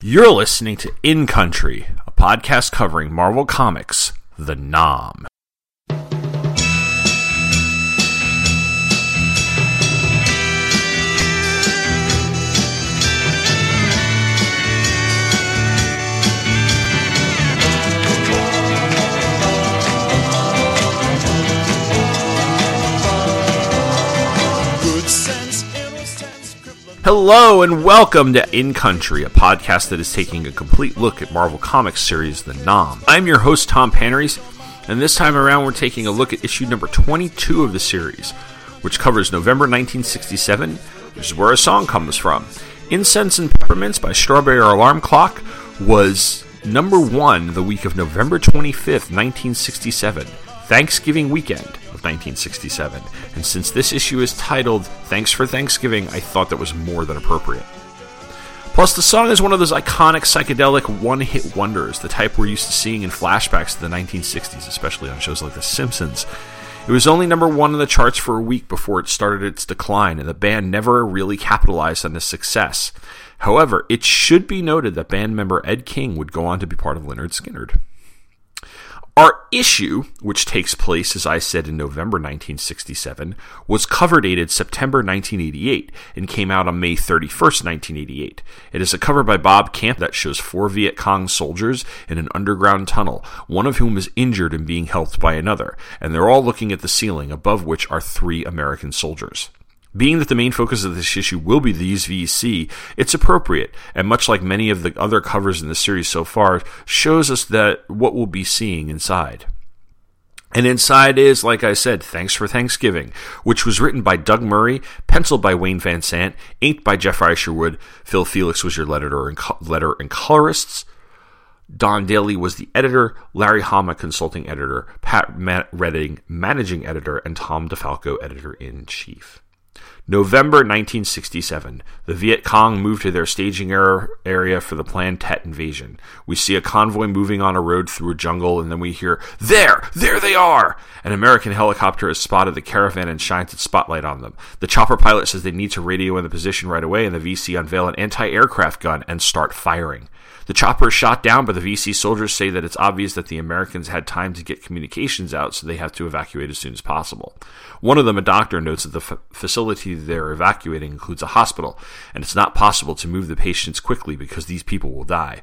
You're listening to In Country, a podcast covering Marvel Comics, The Nam. Hello and welcome to In Country, a podcast that is taking a complete look at Marvel Comics series The Nam. I'm your host, Tom Panarese, and this time around we're taking a look at issue number 22 of the series, which covers November 1967, which is where a song comes from. Incense and Peppermints by Strawberry Alarm Clock was number one the week of November 25th, 1967, Thanksgiving weekend of 1967. And since this issue is titled Thanks for Thanksgiving, I thought that was more than appropriate. Plus, the song is one of those iconic psychedelic one hit wonders, the type we're used to seeing in flashbacks to the 1960s, especially on shows like The Simpsons. It was only number one in the charts for a week before it started its decline, and the band never really capitalized on this success. However, it should be noted that band member Ed King would go on to be part of Lynyrd Skynyrd. Our issue, which takes place, as I said, in November 1967, was cover dated September 1988 and came out on May 31st, 1988. It is a cover by Bob Camp that shows four Viet Cong soldiers in an underground tunnel, one of whom is injured and being helped by another, and they're all looking at the ceiling, above which are three American soldiers. Being that the main focus of this issue will be these VC, it's appropriate, and much like many of the other covers in the series so far, shows us that what we'll be seeing inside. And inside is, like I said, Thanks for Thanksgiving, which was written by Doug Murray, penciled by Wayne Vansant, inked by Geof Isherwood. Phil Felix was your and, letter and colorists. Don Daley was the editor, Larry Hama consulting editor, Pat Redding managing editor, and Tom DeFalco editor in chief. November 1967. The Viet Cong moved to their staging area for the planned Tet invasion. We see a convoy moving on a road through a jungle, and then we hear, There! There they are! An American helicopter has spotted the caravan and shines its spotlight on them. The chopper pilot says they need to radio in the position right away, and the VC unveil an anti aircraft gun and start firing. The chopper is shot down, but the VC soldiers say that it's obvious that the Americans had time to get communications out, so they have to evacuate as soon as possible. One of them, a doctor, notes that the f- facility they're evacuating includes a hospital, and it's not possible to move the patients quickly because these people will die.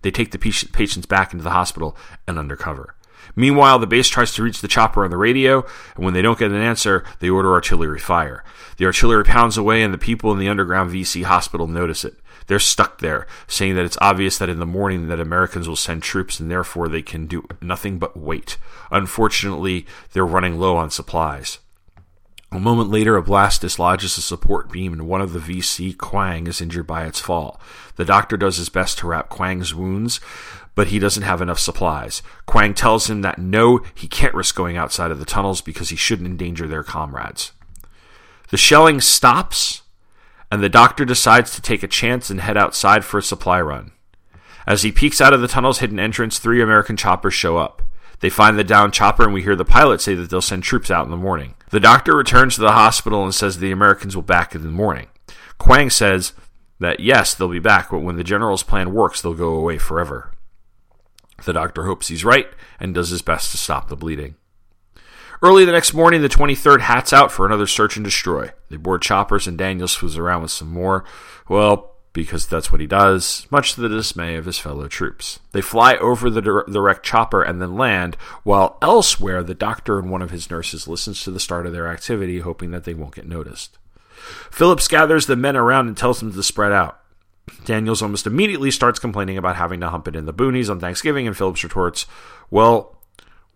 They take the patients back into the hospital and undercover. Meanwhile, the base tries to reach the chopper on the radio, and when they don't get an answer, they order artillery fire. The artillery pounds away, and the people in the underground VC hospital notice it. They're stuck there, saying that it's obvious that in the morning that Americans will send troops and therefore they can do nothing but wait. Unfortunately, they're running low on supplies. A moment later, a blast dislodges a support beam, and one of the VC, Quang, is injured by its fall. The doctor does his best to wrap Quang's wounds, but he doesn't have enough supplies. Quang tells him that no, he can't risk going outside of the tunnels because he shouldn't endanger their comrades. The shelling stops, and the doctor decides to take a chance and head outside for a supply run. As he peeks out of the tunnel's hidden entrance, three American choppers show up. They find the downed chopper, and we hear the pilot say that they'll send troops out in the morning. The doctor returns to the hospital and says the Americans will back in the morning. Quang says that yes, they'll be back, but when the general's plan works, they'll go away forever. The doctor hopes he's right and does his best to stop the bleeding. Early the next morning, the 23rd hats out for another search and destroy. They board choppers, and Daniels was around with some more. Well, because that's what he does, much to the dismay of his fellow troops. They fly over the, the wrecked chopper and then land, while elsewhere the doctor and one of his nurses listens to the start of their activity, hoping that they won't get noticed. Phillips gathers the men around and tells them to spread out. Daniels almost immediately starts complaining about having to hump it in the boonies on Thanksgiving, and Phillips retorts, Well,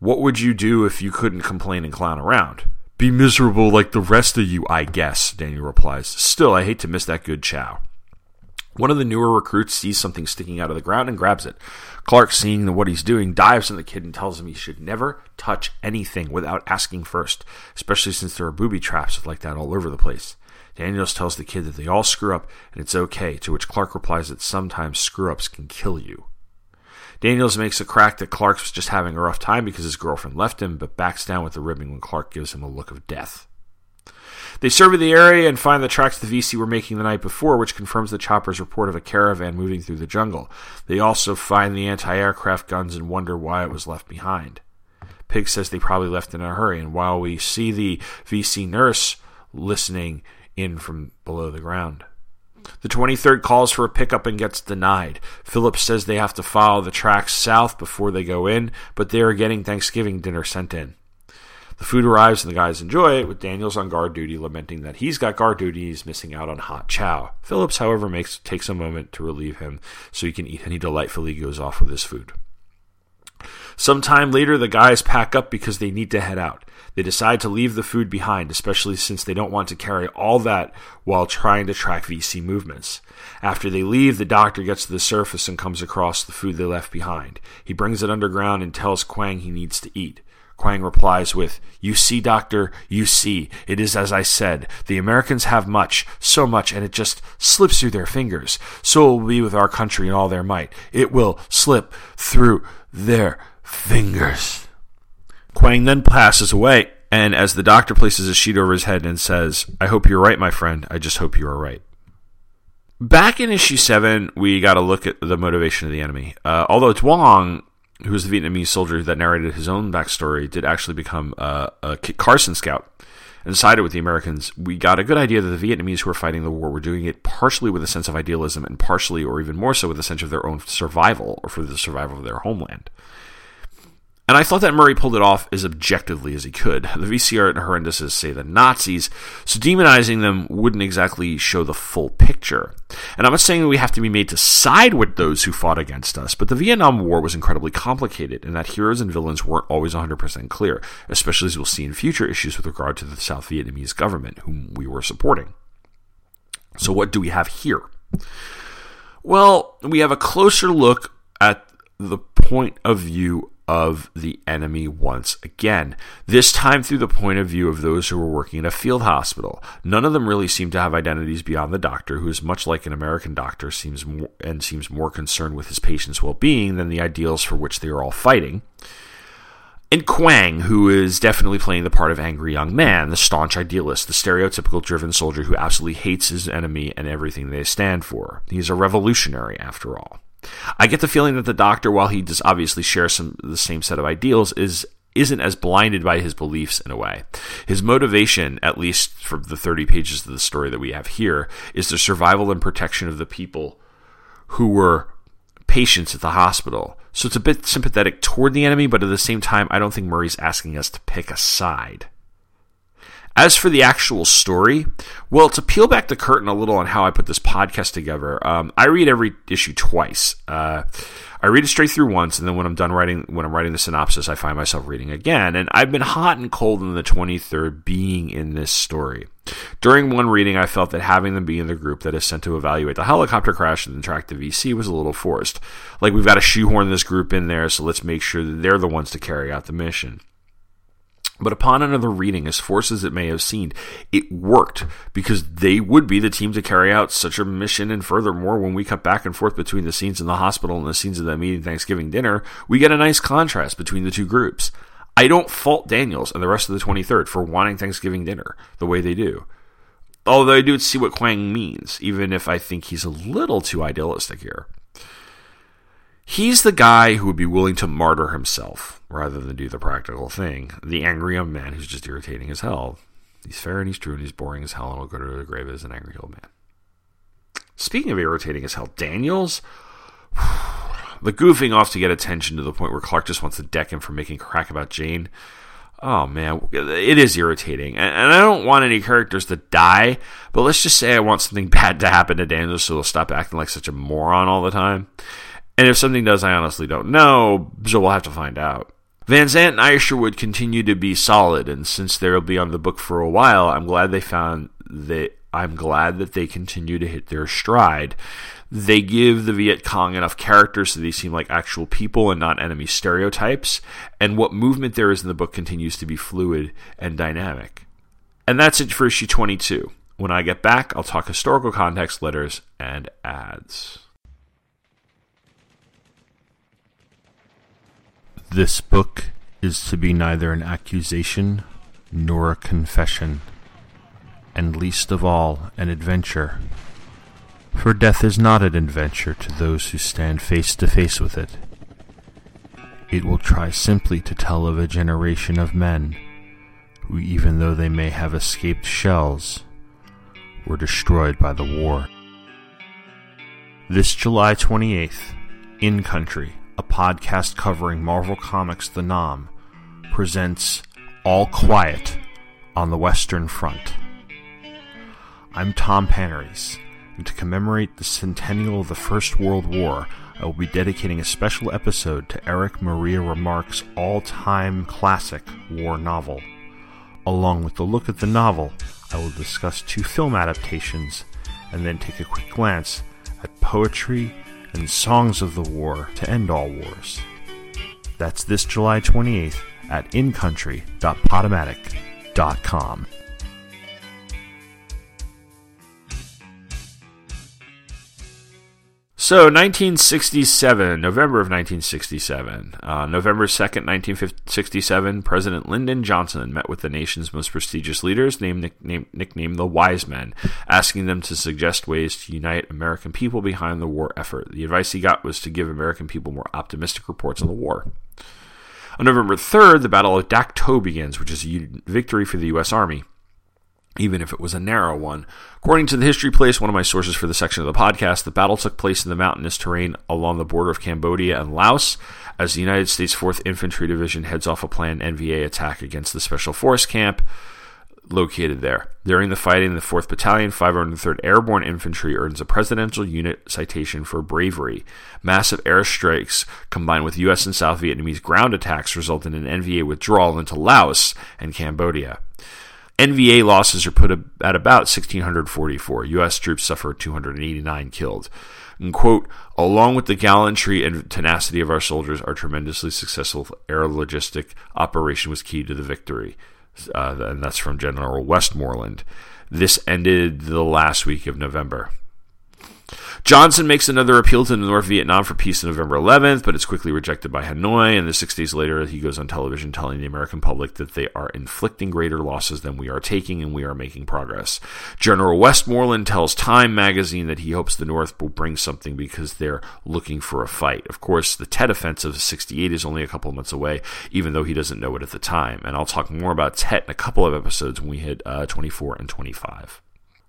what would you do if you couldn't complain and clown around? Be miserable like the rest of you, I guess, Daniel replies. Still, I hate to miss that good chow. One of the newer recruits sees something sticking out of the ground and grabs it. Clark, seeing what he's doing, dives on the kid and tells him he should never touch anything without asking first, especially since there are booby traps like that all over the place. Daniels tells the kid that they all screw up and it's okay, to which Clark replies that sometimes screw ups can kill you. Daniels makes a crack that Clark's just having a rough time because his girlfriend left him, but backs down with the ribbing when Clark gives him a look of death. They survey the area and find the tracks the VC were making the night before, which confirms the chopper's report of a caravan moving through the jungle. They also find the anti aircraft guns and wonder why it was left behind. Pig says they probably left in a hurry, and while we see the VC nurse listening in from below the ground. The 23rd calls for a pickup and gets denied. Phillips says they have to follow the tracks south before they go in, but they are getting Thanksgiving dinner sent in. The food arrives and the guys enjoy it, with Daniels on guard duty lamenting that he's got guard duty he's missing out on hot chow. Phillips, however, makes takes a moment to relieve him so he can eat, and he delightfully goes off with his food. Sometime later, the guys pack up because they need to head out. They decide to leave the food behind, especially since they don't want to carry all that while trying to track VC movements. After they leave, the doctor gets to the surface and comes across the food they left behind. He brings it underground and tells Quang he needs to eat. Quang replies with, You see, doctor, you see. It is as I said. The Americans have much, so much, and it just slips through their fingers. So it will be with our country and all their might. It will slip through their fingers. Quang then passes away, and as the doctor places a sheet over his head and says, I hope you're right, my friend. I just hope you are right. Back in issue 7, we got a look at the motivation of the enemy. Uh, although Duong, who was the Vietnamese soldier that narrated his own backstory, did actually become uh, a Carson scout and sided with the Americans, we got a good idea that the Vietnamese who were fighting the war were doing it partially with a sense of idealism and partially, or even more so, with a sense of their own survival or for the survival of their homeland. And I thought that Murray pulled it off as objectively as he could. The VCR and Horrenduses say the Nazis, so demonizing them wouldn't exactly show the full picture. And I'm not saying we have to be made to side with those who fought against us, but the Vietnam War was incredibly complicated, and that heroes and villains weren't always 100% clear, especially as we'll see in future issues with regard to the South Vietnamese government, whom we were supporting. So, what do we have here? Well, we have a closer look at the point of view of the enemy once again, this time through the point of view of those who were working in a field hospital. None of them really seem to have identities beyond the doctor, who is much like an American doctor seems more, and seems more concerned with his patient's well-being than the ideals for which they are all fighting. And Quang, who is definitely playing the part of angry young man, the staunch idealist, the stereotypical driven soldier who absolutely hates his enemy and everything they stand for. He's a revolutionary, after all. I get the feeling that the Doctor, while he does obviously share some the same set of ideals, is isn't as blinded by his beliefs in a way. His motivation, at least for the 30 pages of the story that we have here, is the survival and protection of the people who were patients at the hospital. So it's a bit sympathetic toward the enemy, but at the same time, I don't think Murray's asking us to pick a side. As for the actual story, well, to peel back the curtain a little on how I put this podcast together, um, I read every issue twice. Uh, I read it straight through once, and then when I'm done writing, when I'm writing the synopsis, I find myself reading again. And I've been hot and cold in the 23rd being in this story. During one reading, I felt that having them be in the group that is sent to evaluate the helicopter crash and track the VC was a little forced. Like we've got to shoehorn this group in there, so let's make sure that they're the ones to carry out the mission. But upon another reading, as forced as it may have seemed, it worked because they would be the team to carry out such a mission. And furthermore, when we cut back and forth between the scenes in the hospital and the scenes of them meeting Thanksgiving dinner, we get a nice contrast between the two groups. I don't fault Daniels and the rest of the 23rd for wanting Thanksgiving dinner the way they do. Although I do see what Quang means, even if I think he's a little too idealistic here. He's the guy who would be willing to martyr himself rather than do the practical thing. The angry young man who's just irritating as hell. He's fair and he's true and he's boring as hell and will go to the grave as an angry old man. Speaking of irritating as hell, Daniels, the goofing off to get attention to the point where Clark just wants to deck him for making crack about Jane. Oh man, it is irritating. And I don't want any characters to die, but let's just say I want something bad to happen to Daniels so he'll stop acting like such a moron all the time. And if something does, I honestly don't know, so we'll have to find out. Vansant and Isherwood continue to be solid, and since they'll be on the book for a while, I'm glad they found that I'm glad that they continue to hit their stride. They give the Viet Cong enough characters so they seem like actual people and not enemy stereotypes, and what movement there is in the book continues to be fluid and dynamic. And that's it for issue 22. When I get back, I'll talk historical context, letters, and ads. This book is to be neither an accusation nor a confession. and least of all, an adventure. For death is not an adventure to those who stand face to face with it. It will try simply to tell of a generation of men who, even though they may have escaped shells, were destroyed by the war. This July 28th, In Country, a podcast covering Marvel Comics The Nam, presents All Quiet on the Western Front. I'm Tom Panarese, and to commemorate the centennial of the First World War, I will be dedicating a special episode to Erich Maria Remarque's all time classic war novel. Along with the look at the novel, I will discuss two film adaptations and then take a quick glance at poetry and songs of the war to end all wars. That's this July 28th at incountry.podomatic.com. So, 1967, November of 1967. Uh, November 2nd, 1967, President Lyndon Johnson met with the nation's most prestigious leaders, named, nicknamed, nicknamed the Wise Men, asking them to suggest ways to unite American people behind the war effort. The advice he got was to give American people more optimistic reports on the war. On November 3rd, the Battle of Dak To begins, which is a victory for the U.S. Army even if it was a narrow one. According to the History Place, one of my sources for the section of the podcast, the battle took place in the mountainous terrain along the border of Cambodia and Laos as the United States 4th Infantry Division heads off a planned NVA attack against the Special Force camp located there. During the fighting, the 4th Battalion, 503rd Airborne Infantry earns a Presidential Unit Citation for bravery. Massive airstrikes combined with U.S. and South Vietnamese ground attacks resulted in NVA withdrawal into Laos and Cambodia. NVA losses are put at about 1,644. U.S. troops suffered 289 killed. And quote, along with the gallantry and tenacity of our soldiers, our tremendously successful air logistic operation was key to the victory. Uh, and that's from General Westmoreland. This ended the last week of November. Johnson makes another appeal to North Vietnam for peace on November 11th, but it's quickly rejected by Hanoi. And the six days later, he goes on television telling the American public that they are inflicting greater losses than we are taking, and we are making progress. General Westmoreland tells Time magazine that he hopes the North will bring something because they're looking for a fight. Of course, the Tet Offensive of 68 is only a couple months away, even though he doesn't know it at the time. And I'll talk more about Tet in a couple of episodes when we hit uh, 24 and 25.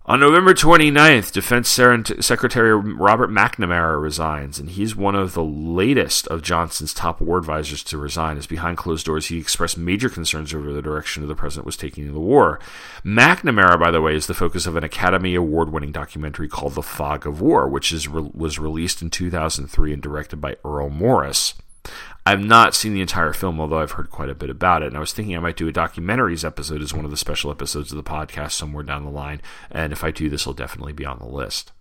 On November 29th, Defense Secretary Robert McNamara resigns, and he's one of the latest of Johnson's top war advisors to resign. As behind closed doors, he expressed major concerns over the direction the president was taking in the war. McNamara, by the way, is the focus of an Academy Award winning documentary called The Fog of War, which is was released in 2003 and directed by Errol Morris. I've not seen the entire film, although I've heard quite a bit about it. And I was thinking I might do a documentaries episode as one of the special episodes of the podcast somewhere down the line. And if I do, this will definitely be on the list.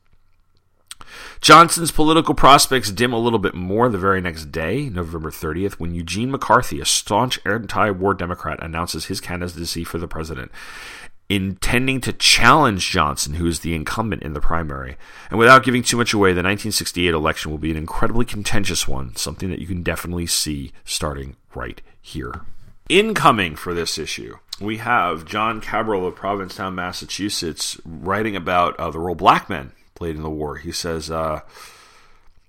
Johnson's political prospects dim a little bit more the very next day, November 30th, when Eugene McCarthy, a staunch anti war Democrat, announces his candidacy for the president intending to challenge Johnson, who is the incumbent in the primary. And without giving too much away, the 1968 election will be an incredibly contentious one, something that you can definitely see starting right here. Incoming for this issue, we have John Cabral of Provincetown, Massachusetts, writing about uh, the role black men played in the war. He says, uh,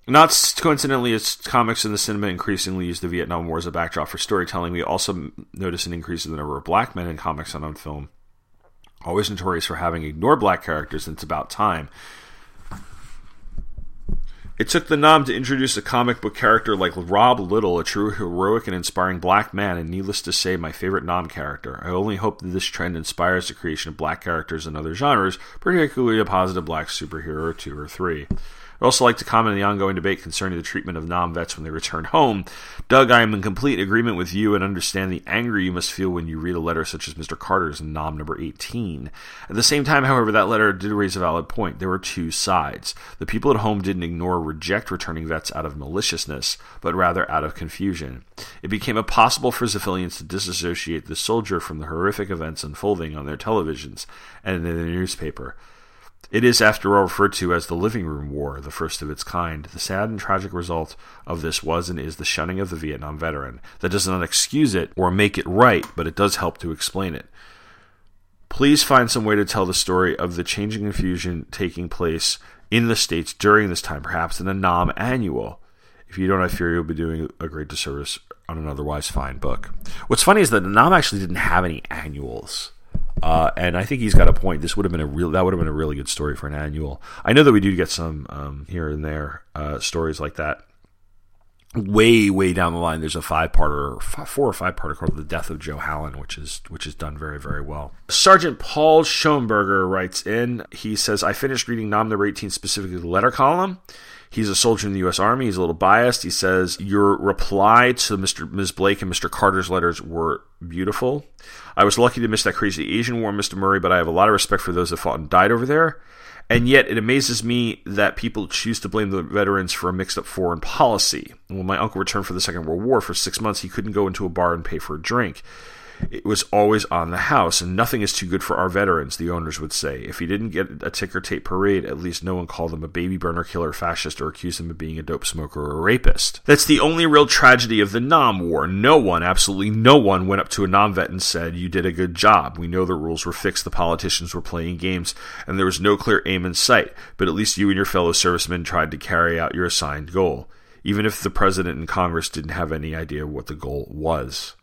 not coincidentally, as comics and the cinema increasingly use the Vietnam War as a backdrop for storytelling, we also notice an increase in the number of black men in comics and on film always notorious for having ignored black characters, and it's about time. It took the Nam to introduce a comic book character like Rob Little, a true heroic and inspiring black man, and needless to say, my favorite Nam character. I only hope that this trend inspires the creation of black characters in other genres, particularly a positive black superhero or two or three. I'd also like to comment on the ongoing debate concerning the treatment of Nam vets when they return home. Doug, I am in complete agreement with you and understand the anger you must feel when you read a letter such as Mr. Carter's in Nam number 18. At the same time, however, that letter did raise a valid point. There were two sides. The people at home didn't ignore or reject returning vets out of maliciousness, but rather out of confusion. It became impossible for civilians to disassociate the soldier from the horrific events unfolding on their televisions and in the newspaper. It is, after all, referred to as the Living Room War, the first of its kind. The sad and tragic result of this was and is the shunning of the Vietnam veteran. That does not excuse it or make it right, but it does help to explain it. Please find some way to tell the story of the changing infusion taking place in the States during this time, perhaps in a Nam annual. If you don't, I fear you'll be doing a great disservice on an otherwise fine book. What's funny is that the Nam actually didn't have any annuals. Uh, and I think he's got a point. This would have been a real that would have been a really good story for an annual. I know that we do get some um, here and there uh, stories like that. Way, way down the line, there's a five parter, four or five parter called "The Death of Joe Hallen," which is which is done very, very well. Sergeant Paul Schoenberger writes in. He says, "I finished reading Nam Number 18, specifically the letter column." He's a soldier in the U.S. Army. He's a little biased. He says your reply to Mr. Ms. Blake and Mr. Carter's letters were beautiful. I was lucky to miss that crazy Asian war, Mr. Murray, but I have a lot of respect for those that fought and died over there. And yet, it amazes me that people choose to blame the veterans for a mixed up foreign policy. When my uncle returned from the Second World War for six months, he couldn't go into a bar and pay for a drink it was always on the house, and nothing is too good for our veterans, the owners would say. If he didn't get a ticker tape parade, at least no one called him a baby burner killer fascist or accused him of being a dope smoker or a rapist. That's the only real tragedy of the Nam War. No one, absolutely no one, went up to a Nam vet and said, You did a good job. We know the rules were fixed, the politicians were playing games, and there was no clear aim in sight, but at least you and your fellow servicemen tried to carry out your assigned goal, even if the president and Congress didn't have any idea what the goal was.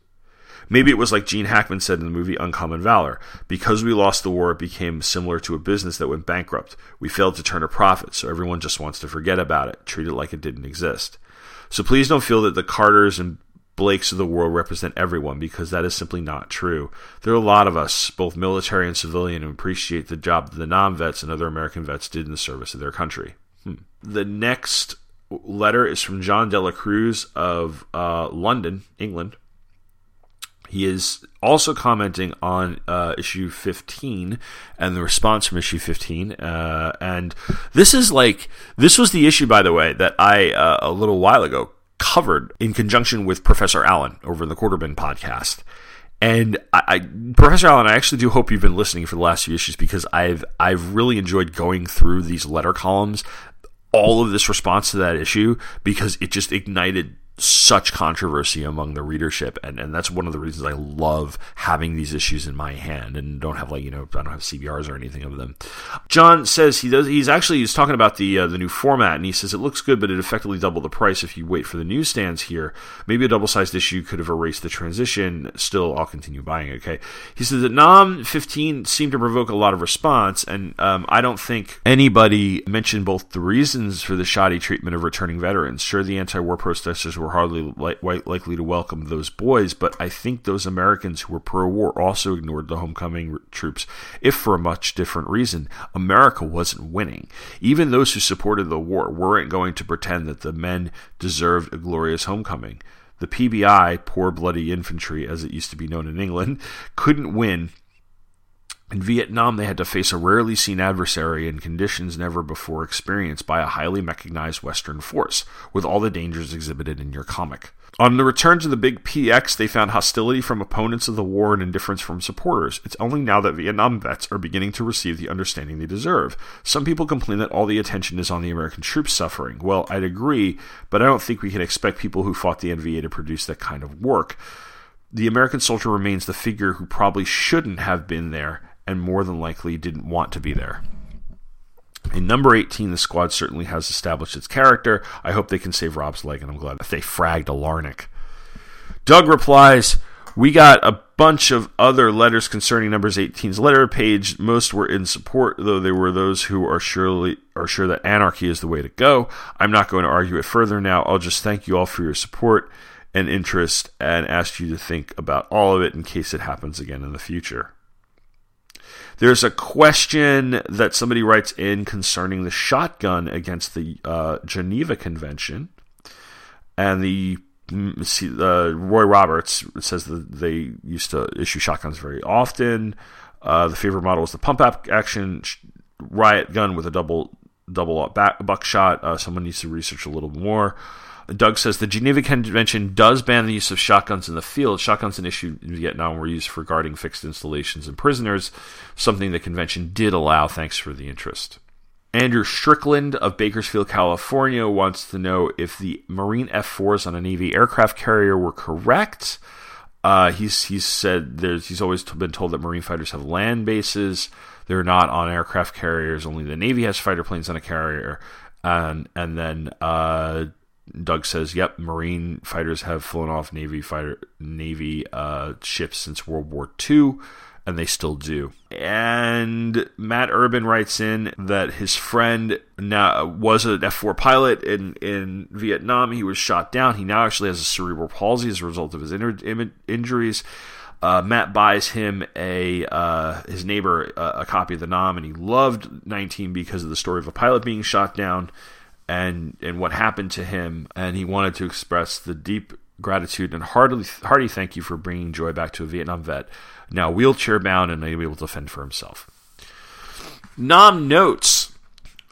Maybe it was like Gene Hackman said in the movie Uncommon Valor. Because we lost the war, it became similar to a business that went bankrupt. We failed to turn a profit, so everyone just wants to forget about it, treat it like it didn't exist. So please don't feel that the Carters and Blakes of the world represent everyone because that is simply not true. There are a lot of us, both military and civilian, who appreciate the job that the Nam vets and other American vets did in the service of their country. Hmm. The next letter is from John Dela Cruz of uh, London, England. He is also commenting on uh, issue 15 and the response from issue 15. Uh, and this is like, this was the issue, by the way, that I, uh, a little while ago, covered in conjunction with Professor Allen over in the Quarterbin podcast. And I, I, Professor Allen, I actually do hope you've been listening for the last few issues because I've I've really enjoyed going through these letter columns, all of this response to that issue because it just ignited such controversy among the readership and, and that's one of the reasons I love having these issues in my hand and don't have like you know I don't have CBRs or anything of them. John says he does he's actually he's talking about the uh, the new format and he says it looks good but it effectively doubled the price if you wait for the newsstands here. Maybe a double sized issue could have erased the transition. Still, I'll continue buying it. Okay, he says that Nam 15 seemed to provoke a lot of response and um, I don't think anybody mentioned both the reasons for the shoddy treatment of returning veterans. Sure, the anti-war protesters were were hardly li- likely to welcome those boys, but I think those Americans who were pro war also ignored the homecoming troops, if for a much different reason. America wasn't winning. Even those who supported the war weren't going to pretend that the men deserved a glorious homecoming. The PBI, Poor Bloody Infantry, as it used to be known in England, couldn't win in Vietnam, they had to face a rarely seen adversary in conditions never before experienced by a highly mechanized Western force, with all the dangers exhibited in your comic. On the return to the Big PX, they found hostility from opponents of the war and indifference from supporters. It's only now that Vietnam vets are beginning to receive the understanding they deserve. Some people complain that all the attention is on the American troops suffering. Well, I'd agree, but I don't think we can expect people who fought the NVA to produce that kind of work. The American soldier remains the figure who probably shouldn't have been there and more than likely didn't want to be there. In number 18, the squad certainly has established its character. I hope they can save Rob's leg, and I'm glad that they fragged Alarnic. Doug replies, We got a bunch of other letters concerning numbers 18's letter page. Most were in support, though there were those who are surely are sure that anarchy is the way to go. I'm not going to argue it further now. I'll just thank you all for your support and interest and ask you to think about all of it in case it happens again in the future. There's a question that somebody writes in concerning the shotgun against the uh, Geneva Convention, and the uh, Roy Roberts says that they used to issue shotguns very often. Uh, the favorite model is the pump action riot gun with a double double buckshot. Uh, someone needs to research a little more. Doug says the Geneva Convention does ban the use of shotguns in the field. Shotguns, an issue in Vietnam, were used for guarding fixed installations and prisoners, something the convention did allow. Thanks for the interest. Andrew Strickland of Bakersfield, California, wants to know if the Marine F 4s on a Navy aircraft carrier were correct. Uh, he's he's said there's he's always been told that Marine fighters have land bases. They're not on aircraft carriers. Only the Navy has fighter planes on a carrier. And and then uh, Doug says, "Yep, Marine fighters have flown off Navy fighter Navy uh, ships since World War II." and they still do. And Matt Urban writes in that his friend now was an F4 pilot in, in Vietnam. He was shot down. He now actually has a cerebral palsy as a result of his in- injuries. Uh, Matt buys him a uh, his neighbor uh, a copy of the Nam, and he loved 19 because of the story of a pilot being shot down and and what happened to him. And he wanted to express the deep gratitude and hearty hearty thank you for bringing joy back to a Vietnam vet now wheelchair bound and able to fend for himself. Nam notes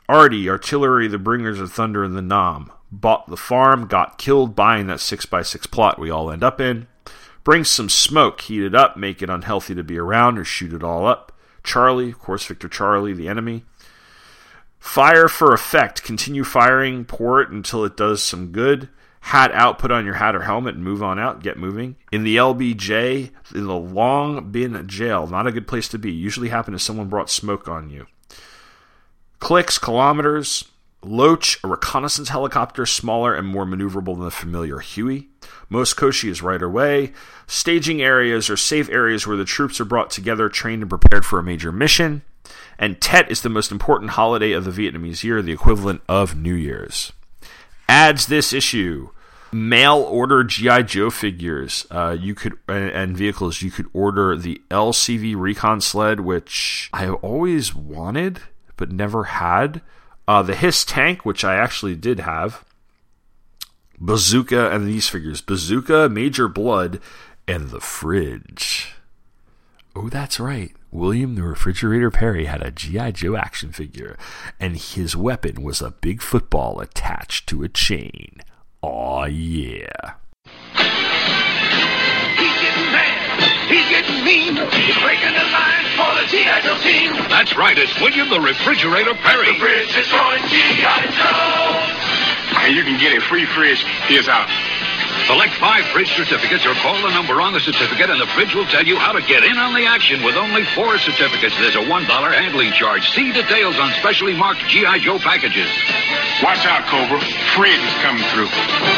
Artie, artillery, the bringers of thunder in the Nam, bought the farm, got killed buying that 6x6 plot we all end up in. Brings some smoke, heat it up, make it unhealthy to be around, or shoot it all up. Charlie, of course, Victor Charlie, the enemy. Fire for effect. Continue firing, pour it until it does some good hat out, put on your hat or helmet, and move on out, get moving. In the LBJ, in the Long Binh Jail, not a good place to be. Usually happen if someone brought smoke on you. Clicks, kilometers. Loach, a reconnaissance helicopter, smaller and more maneuverable than the familiar Huey. Moskoshi is right away. Staging areas are safe areas where the troops are brought together, trained, and prepared for a major mission. And Tet is the most important holiday of the Vietnamese year, the equivalent of New Year's. Adds this issue mail order GI Joe figures. Uh, you could and, and, vehicles. You could order the LCV Recon sled, which I have always wanted but never had. Uh, the Hiss tank, which I actually did have. Bazooka and these figures: Bazooka, Major Blood, and the fridge. Oh, that's right. William the Refrigerator Perry had a G.I. Joe action figure, and his weapon was a big football attached to a chain. Aw, yeah. He's getting mad. He's getting mean. He's breaking the line for the G.I. Joe team. That's right. It's William the Refrigerator Perry. The Fridge is going G.I. Joe. And you can get a free fridge. Here's out. Select five fridge certificates or call the number on the certificate and the fridge will tell you how to get in on the action with only four certificates. There's a $1 handling charge. See details on specially marked G.I. Joe packages. Watch out, Cobra. Fridge is coming through.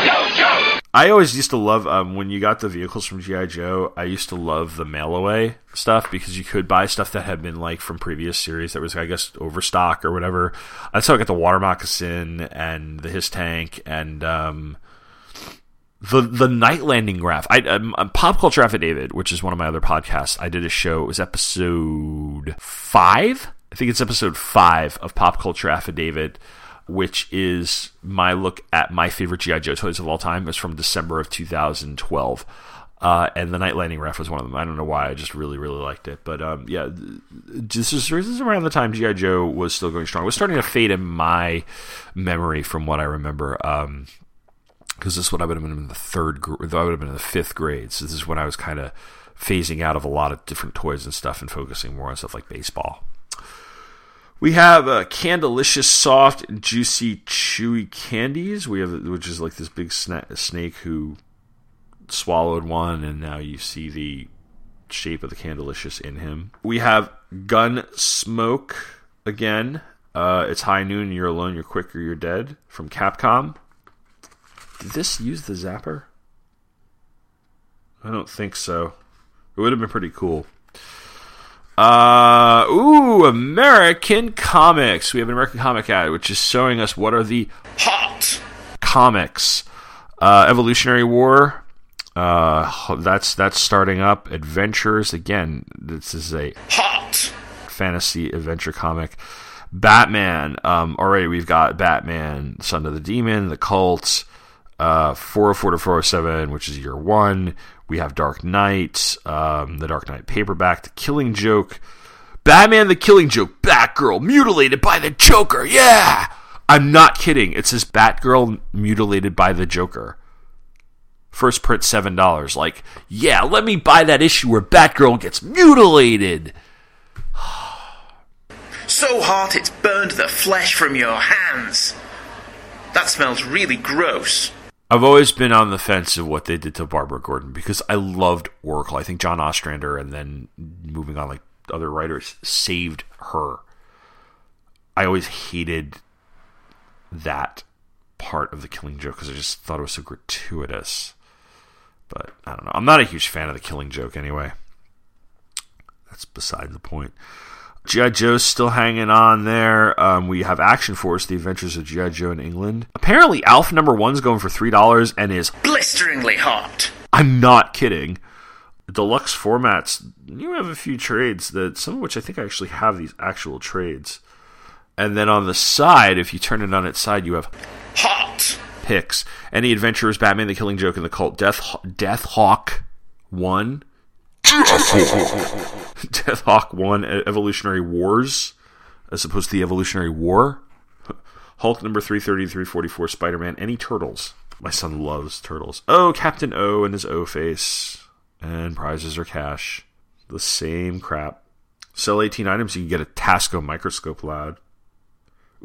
Go, go! I always used to love um, when you got the vehicles from GI Joe. I used to love the mail away stuff because you could buy stuff that had been like from previous series that was, I guess, overstock or whatever. That's how I got the water moccasin and the Hiss tank and um, the the night landing graph. I um, pop culture affidavit, which is one of my other podcasts. I did a show. It was episode five. I think it's episode five of Pop Culture Affidavit, which is my look at my favorite GI Joe toys of all time. It's from December of 2012. Uh, and the night landing graph was one of them. I don't know why. I just really, really liked it. But um, yeah, this is, this is around the time GI Joe was still going strong. It was starting to fade in my memory from what I remember. Um, because this is what I would have been in the third, I would have been in the fifth grade. So this is when I was kind of phasing out of a lot of different toys and stuff and focusing more on stuff like baseball. We have uh, Candelicious soft, juicy, chewy candies. We have which is like this big sna- snake who swallowed one, and now you see the shape of the Candelicious in him. We have Gun Smoke again. Uh, it's high noon. You're alone. You're quick or you're dead. From Capcom. Did this use the zapper? I don't think so. It would have been pretty cool. Uh, ooh, American comics. We have an American comic ad, which is showing us what are the hot comics. Uh, Evolutionary War. Uh, that's that's starting up. Adventures again. This is a hot fantasy adventure comic. Batman. Um, already we've got Batman, Son of the Demon, the Cult uh, 404 to 407, which is year one. We have Dark Knight, um, the Dark Knight paperback, The Killing Joke, Batman, The Killing Joke, Batgirl, mutilated by the Joker. Yeah! I'm not kidding. It says Batgirl mutilated by the Joker. First print $7. Like, yeah, let me buy that issue where Batgirl gets mutilated. so hot it's burned the flesh from your hands. That smells really gross. I've always been on the fence of what they did to Barbara Gordon because I loved Oracle. I think John Ostrander and then moving on, like other writers, saved her. I always hated that part of the Killing Joke because I just thought it was so gratuitous. But I don't know. I'm not a huge fan of the Killing Joke anyway. That's beside the point. G.I. Joe's still hanging on there. Um, we have Action Force, The Adventures of G.I. Joe in England. Apparently, Alf number one's going for $3 and is Blisteringly hot. I'm not kidding. Deluxe formats, you have a few trades that some of which I think I actually have these actual trades. And then on the side, if you turn it on its side, you have Hot. picks. Any Adventures, Batman the Killing Joke, and the Cult Death Death Hawk 1. Death Hawk 1 E- Evolutionary Wars as opposed to the Evolutionary War. Hulk number 330 344 Spider-Man any turtles. My son loves turtles. Oh, Captain O and his O face and prizes are cash. The same crap. Sell 18 items you can get a Tasco microscope lad.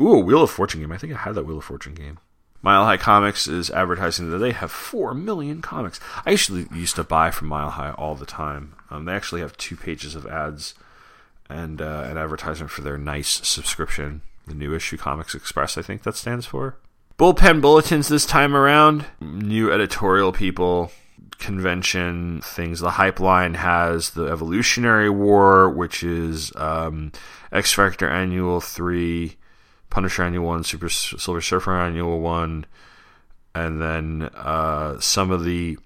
Ooh, Wheel of Fortune game. I think I had that Wheel of Fortune game. Mile High Comics is advertising that they have 4 million comics. I usually used to buy from Mile High all the time. Um, they actually have two pages of ads and uh, an advertisement for their nice subscription, the New Issue Comics Express, I think that stands for. Bullpen bulletins this time around. New editorial people, convention things. The Hype Line has the Evolutionary War, which is um, X Factor Annual 3, Punisher Annual 1, Super Silver Surfer Annual 1, and then uh, some of the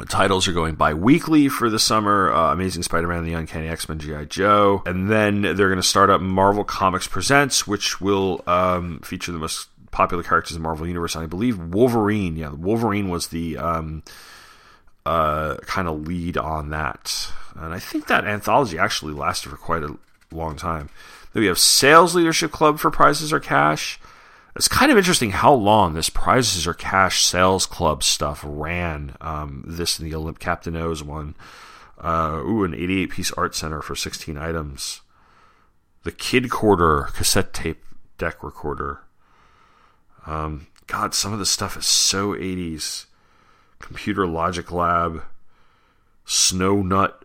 the titles are going bi-weekly for the summer. Uh, Amazing Spider-Man, The Uncanny X-Men, G.I. Joe. And then they're going to start up Marvel Comics Presents, which will um, feature the most popular characters in the Marvel Universe. And I believe Wolverine. Yeah, Wolverine was the um, uh, kind of lead on that. And I think that anthology actually lasted for quite a long time. Then we have Sales Leadership Club for prizes or cash. It's kind of interesting how long this prizes or cash sales club stuff ran. Um, this and the Olymp Captain O's one. Uh, ooh, an 88 piece art center for 16 items. The Kid Quarter cassette tape deck recorder. Um, God, some of the stuff is so 80s. Computer Logic Lab. Snow Nut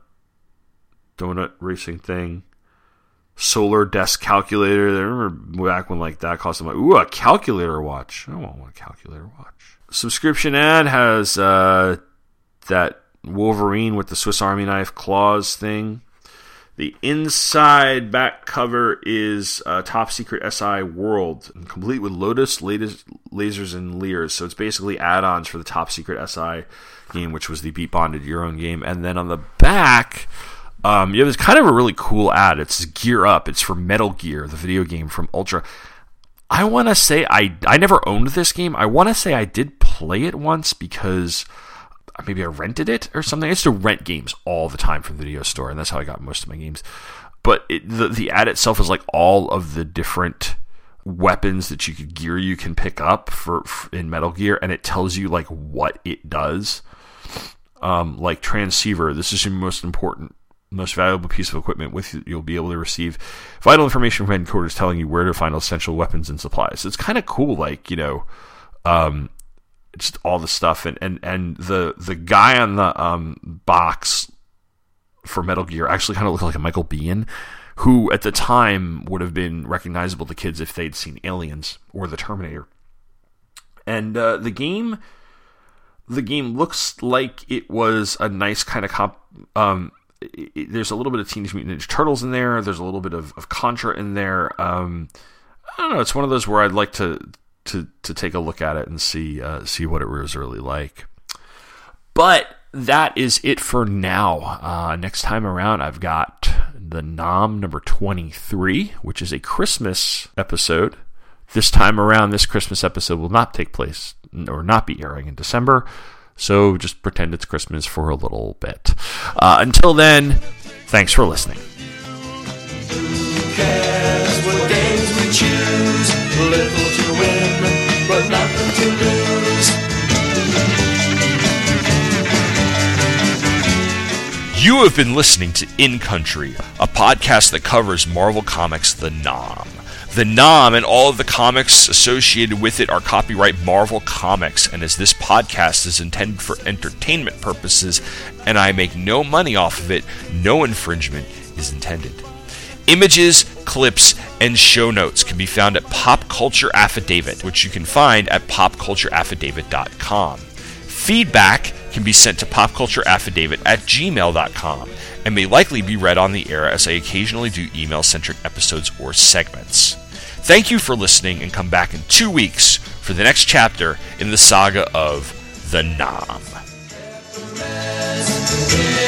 donut racing thing solar desk calculator. I remember back when like that cost them like ooh a calculator watch. I want a calculator watch. Subscription ad has uh, that Wolverine with the Swiss Army knife claws thing. The inside back cover is Top Secret SI World, complete with Lotus, latest lasers, and leers. So it's basically add-ons for the Top Secret SI game, which was the Beat Bonded Your Own game. And then on the back, um, there's kind of a really cool ad. It's Gear Up. It's for Metal Gear, the video game from Ultra. I want to say I I never owned this game. I want to say I did play it once because maybe I rented it or something. I used to rent games all the time from the video store, and that's how I got most of my games. But it, the the ad itself is like all of the different weapons that you could gear you can pick up for, for in Metal Gear, and it tells you like what it does. Um, like transceiver, this is your most important most valuable piece of equipment with you, you'll be able to receive vital information from headquarters telling you where to find essential weapons and supplies. It's kind of cool, like you know, um, just all the stuff and and and the the guy on the um box for Metal Gear actually kind of looked like a Michael Biehn, who at the time would have been recognizable to kids if they'd seen Aliens or The Terminator. And uh, the game, the game looks like it was a nice kind of comp. Um, it, there's a little bit of Teenage Mutant Ninja Turtles in there. There's a little bit of, of Contra in there. Um, I don't know. It's one of those where I'd like to to to take a look at it and see uh, see what it was really like. But that is it for now. Uh, next time around, I've got the Nam number 23, which is a Christmas episode. This time around, this Christmas episode will not take place or not be airing in December. So just pretend it's Christmas for a little bit. Uh, until then, thanks for listening. You have been listening to In Country, a podcast that covers Marvel Comics The Nam. The Nam and all of the comics associated with it are copyright Marvel Comics, and as this podcast is intended for entertainment purposes and I make no money off of it, no infringement is intended. Images, clips, and show notes can be found at Pop Culture Affidavit, which you can find at popcultureaffidavit.com. Feedback can be sent to popcultureaffidavit at gmail.com and may likely be read on the air as I occasionally do email centric episodes or segments. Thank you for listening and come back in two weeks for the next chapter in the saga of the. Yeah.